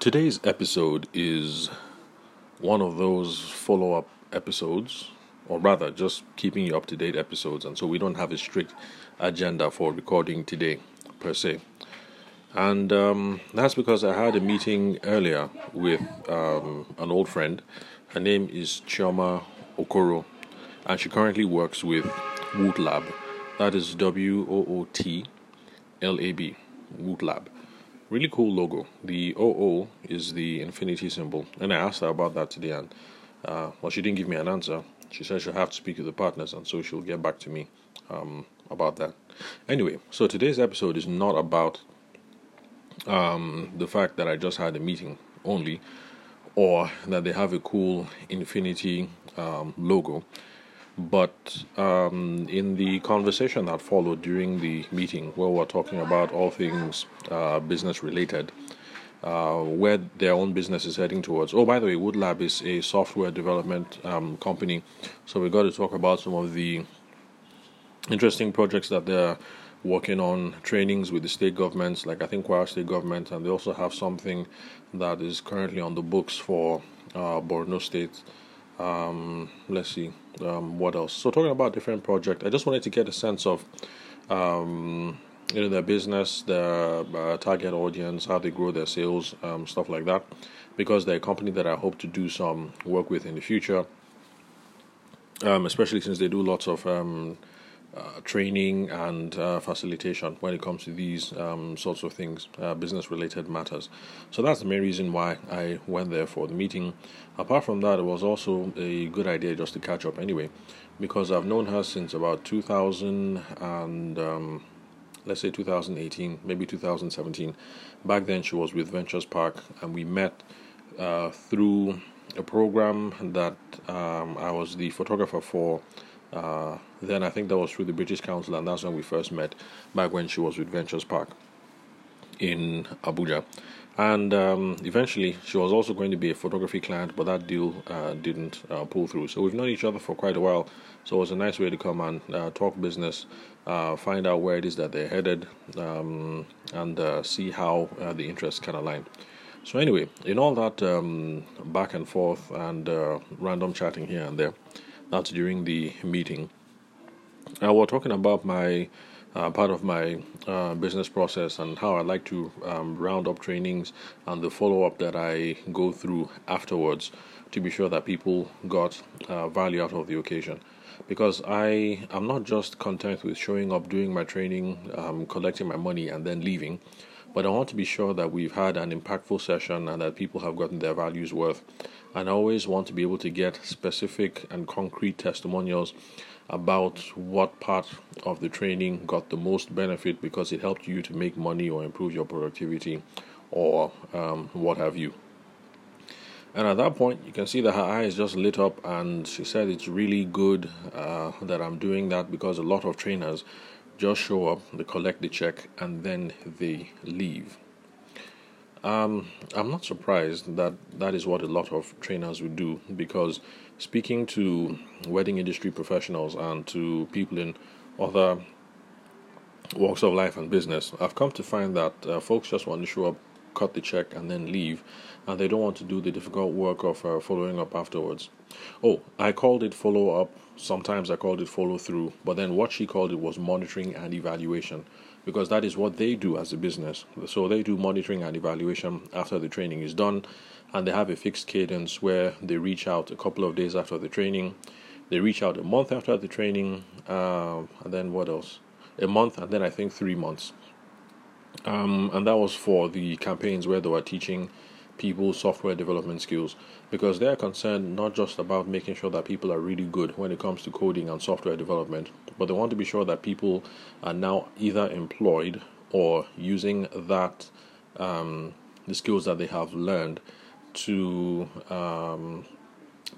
Today's episode is one of those follow up episodes, or rather, just keeping you up to date episodes, and so we don't have a strict agenda for recording today, per se. And um, that's because I had a meeting earlier with um, an old friend. Her name is Chioma Okoro, and she currently works with Woot Lab. That is W O O T L A B, Woot Lab. Really cool logo. The OO is the infinity symbol, and I asked her about that today, and uh, well, she didn't give me an answer. She said she'll have to speak to the partners, and so she'll get back to me um, about that. Anyway, so today's episode is not about um, the fact that I just had a meeting only, or that they have a cool infinity um, logo. But um, in the conversation that followed during the meeting, where we are talking about all things uh, business related, uh, where their own business is heading towards. Oh, by the way, Woot Lab is a software development um, company, so we got to talk about some of the interesting projects that they're working on, trainings with the state governments, like I think Kwara State Government, and they also have something that is currently on the books for uh, Borno State. Um, let's see um, what else. So talking about different projects, I just wanted to get a sense of um, you know their business, their uh, target audience, how they grow their sales, um, stuff like that, because they're a company that I hope to do some work with in the future. Um, especially since they do lots of um, uh, training and uh, facilitation when it comes to these um, sorts of things, uh, business related matters. So that's the main reason why I went there for the meeting. Apart from that, it was also a good idea just to catch up anyway, because I've known her since about 2000 and um, let's say 2018, maybe 2017. Back then, she was with Ventures Park, and we met uh, through a program that um, I was the photographer for. Uh, then I think that was through the British Council, and that's when we first met back when she was with Ventures Park in Abuja. And um, eventually, she was also going to be a photography client, but that deal uh, didn't uh, pull through. So we've known each other for quite a while. So it was a nice way to come and uh, talk business, uh, find out where it is that they're headed, um, and see how the interests can align. So anyway, in all that um, back and forth and random chatting here and there, that's during the meeting. I we're talking about my uh, part of my uh, business process and how I like to um, round up trainings and the follow up that I go through afterwards to be sure that people got uh, value out of the occasion. Because I am not just content with showing up, doing my training, um, collecting my money, and then leaving, but I want to be sure that we've had an impactful session and that people have gotten their values worth. And I always want to be able to get specific and concrete testimonials about what part of the training got the most benefit because it helped you to make money or improve your productivity or um, what have you. And at that point, you can see that her eyes just lit up, and she said it's really good uh, that I'm doing that because a lot of trainers just show up, they collect the check, and then they leave. Um, I'm not surprised that that is what a lot of trainers would do because speaking to wedding industry professionals and to people in other walks of life and business, I've come to find that uh, folks just want to show up, cut the check, and then leave, and they don't want to do the difficult work of uh, following up afterwards. Oh, I called it follow up. Sometimes I called it follow through, but then what she called it was monitoring and evaluation because that is what they do as a business. So they do monitoring and evaluation after the training is done, and they have a fixed cadence where they reach out a couple of days after the training, they reach out a month after the training, uh, and then what else? A month, and then I think three months. Um, and that was for the campaigns where they were teaching people software development skills. Because they're concerned not just about making sure that people are really good when it comes to coding and software development, but they want to be sure that people are now either employed or using that um, the skills that they have learned to um,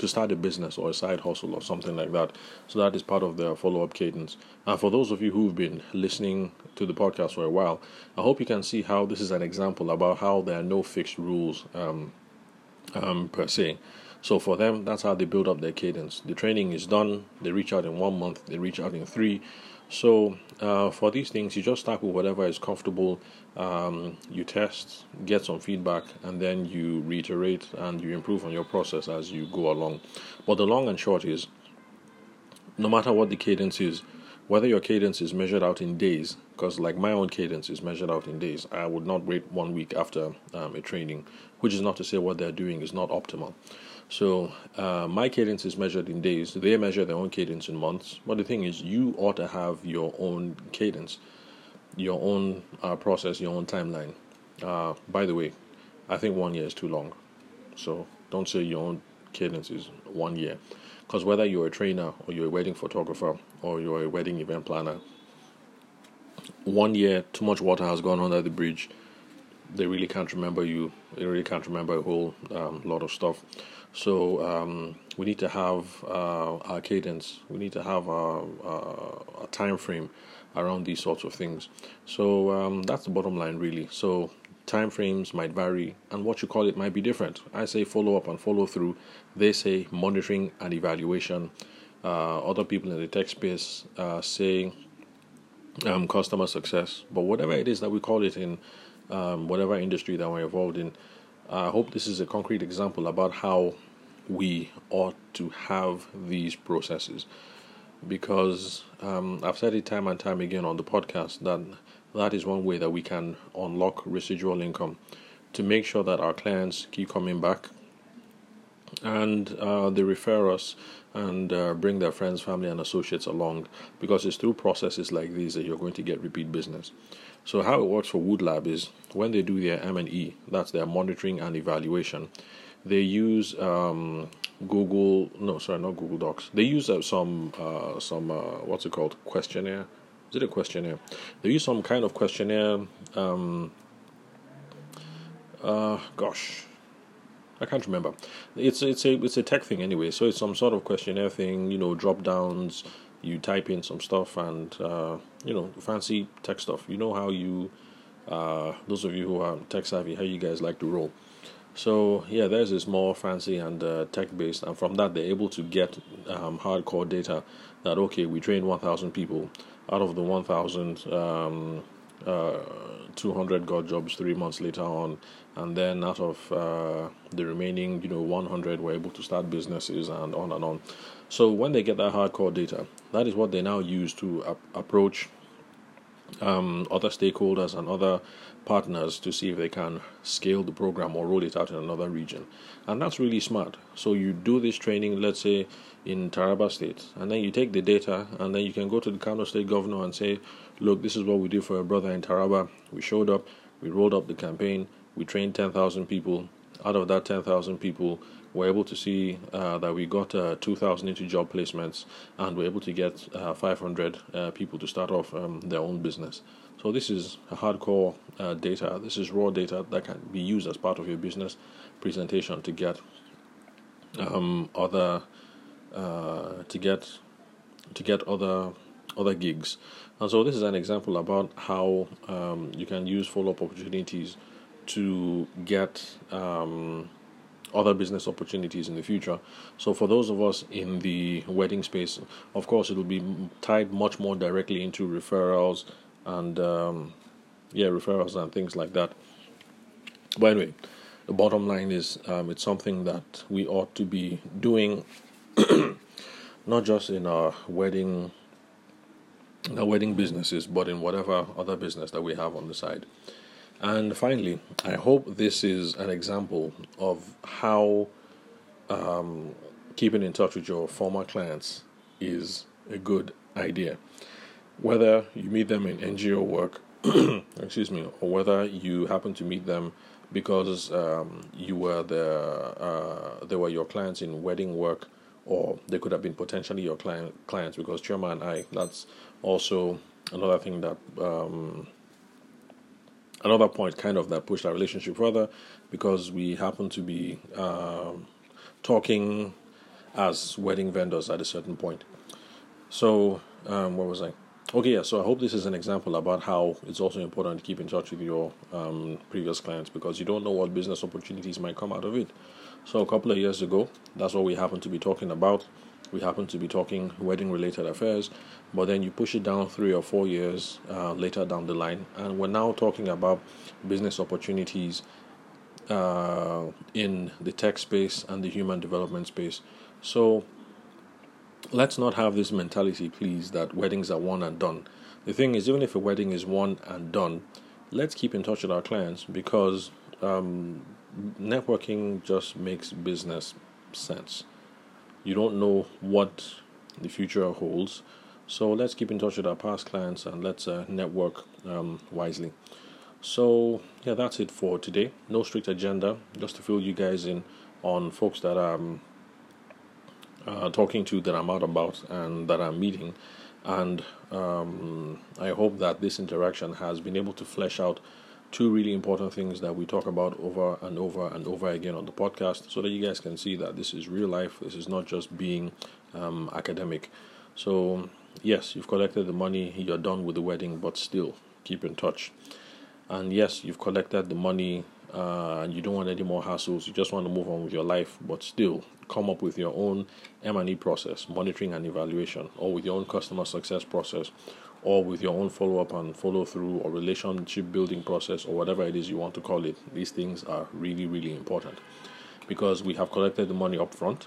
to start a business or a side hustle or something like that. So that is part of their follow up cadence. And for those of you who've been listening to the podcast for a while, I hope you can see how this is an example about how there are no fixed rules um, um, per se. So for them, that's how they build up their cadence. The training is done, they reach out in one month, they reach out in three. So uh, for these things, you just start with whatever is comfortable um, you test, get some feedback, and then you reiterate and you improve on your process as you go along. But the long and short is no matter what the cadence is, whether your cadence is measured out in days, because like my own cadence is measured out in days, I would not wait one week after um, a training, which is not to say what they're doing is not optimal. So uh, my cadence is measured in days. They measure their own cadence in months. But the thing is, you ought to have your own cadence, your own uh, process, your own timeline. Uh, by the way, I think one year is too long. So don't say your own cadence is one year. Because whether you're a trainer or you're a wedding photographer or you're a wedding event planner, one year too much water has gone under the bridge. They really can't remember you. They really can't remember a whole um, lot of stuff. So um, we need to have uh, our cadence. We need to have a, a, a, time frame around these sorts of things. So um, that's the bottom line, really. So time frames might vary, and what you call it might be different. I say follow up and follow through. They say monitoring and evaluation. Uh, other people in the tech space uh, say um, customer success. But whatever it is that we call it in um, whatever industry that we're involved in, I hope this is a concrete example about how we ought to have these processes. Because um, I've said it time and time again on the podcast that that is one way that we can unlock residual income to make sure that our clients keep coming back and uh, they refer us and uh, bring their friends, family, and associates along because it's through processes like these that you're going to get repeat business. So how it works for Woot Lab is when they do their M&E, that's their monitoring and evaluation, they use um, Google, no, sorry, not Google Docs. They use uh, some, uh, some uh, what's it called, questionnaire. Is it a questionnaire? They use some kind of questionnaire. Um, uh, gosh, I can't remember. It's it's a it's a tech thing anyway. So it's some sort of questionnaire thing. You know, drop downs. You type in some stuff and uh, you know fancy tech stuff. You know how you uh, those of you who are tech savvy, how you guys like to roll. So yeah, theirs is more fancy and uh, tech based, and from that they're able to get um, hardcore data that okay, we trained 1,000 people. Out of the 1,000, um, uh, 200 got jobs three months later on, and then out of uh, the remaining, you know, 100 were able to start businesses and on and on. So when they get that hardcore data, that is what they now use to ap- approach um, other stakeholders and other partners to see if they can scale the program or roll it out in another region. And that's really smart. So you do this training, let's say in Taraba State, and then you take the data and then you can go to the Kano State governor and say, look, this is what we did for a brother in Taraba. We showed up, we rolled up the campaign, we trained 10,000 people. Out of that 10,000 people, we're able to see uh, that we got uh, 2,000 into job placements and we're able to get uh, 500 uh, people to start off um, their own business. So, this is hardcore uh, data. This is raw data that can be used as part of your business presentation to get um, other uh, to get to get other other gigs. And so, this is an example about how um, you can use follow up opportunities to get um, other business opportunities in the future. So, for those of us in the wedding space, of course, it will be tied much more directly into referrals and um, yeah, referrals and things like that. But anyway, the bottom line is um, it's something that we ought to be doing, not just in our wedding, our wedding businesses, but in whatever other business that we have on the side. And finally, I hope this is an example of how um, keeping in touch with your former clients is a good idea. Whether you meet them in NGO work, excuse me, or whether you happen to meet them because um, you were the uh, they were your clients in wedding work, or they could have been potentially your client clients because Chioma and I. That's also another thing that. Um, another point kind of that pushed our relationship further because we happened to be um, talking as wedding vendors at a certain point. So, um, what was I? Okay, yeah, so I hope this is an example about how it's also important to keep in touch with your um, previous clients because you don't know what business opportunities might come out of it. So, a couple of years ago, that's what we happened to be talking about. we happen to be talking wedding related affairs, but then you push it down three or four years uh, later down the line, and we're now talking about business opportunities uh, in the tech space and the human development space. So let's not have this mentality, please, that weddings are one and done. The thing is, even if a wedding is one and done, let's keep in touch with our clients because um, networking just makes business sense. You don't know what the future holds, so let's keep in touch with our past clients and let's uh, network um, wisely. So, yeah, that's it for today. No strict agenda, just to fill you guys in on folks that I'm uh, talking to, that I'm out about, and that I'm meeting. And um, I hope that this interaction has been able to flesh out two really important things that we talk about over and over and over again on the podcast so that you guys can see that this is real life. This is not just being um, academic. So, yes, you've collected the money, you're done with the wedding, but still keep in touch. And yes, you've collected the money uh, and you don't want any more hassles. You just want to move on with your life, but still come up with your own M&E process, monitoring and evaluation, or with your own customer success process, or with your own follow up and follow through or relationship building process or whatever it is you want to call it. These things are really, really important because we have collected the money up front.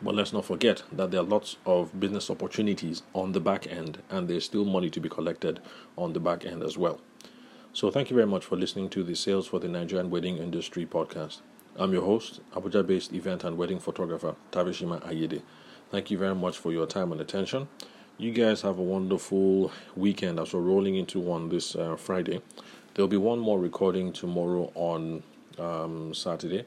But let's not forget that there are lots of business opportunities on the back end, and there's still money to be collected on the back end as well. So, thank you very much for listening to the Sales for the Nigerian Wedding Industry podcast. I'm your host, Abuja based event and wedding photographer, Tavishima Ayede. Thank you very much for your time and attention. You guys have a wonderful weekend as we're rolling into one this uh, Friday. There'll be one more recording tomorrow on um, Saturday,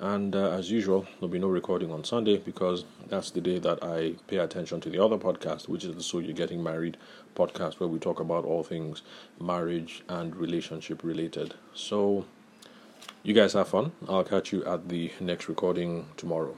and uh, as usual, there'll be no recording on Sunday because that's the day that I pay attention to the other podcast, which is the So You're Getting Married podcast, where we talk about all things marriage and relationship related. So, you guys have fun. I'll catch you at the next recording tomorrow.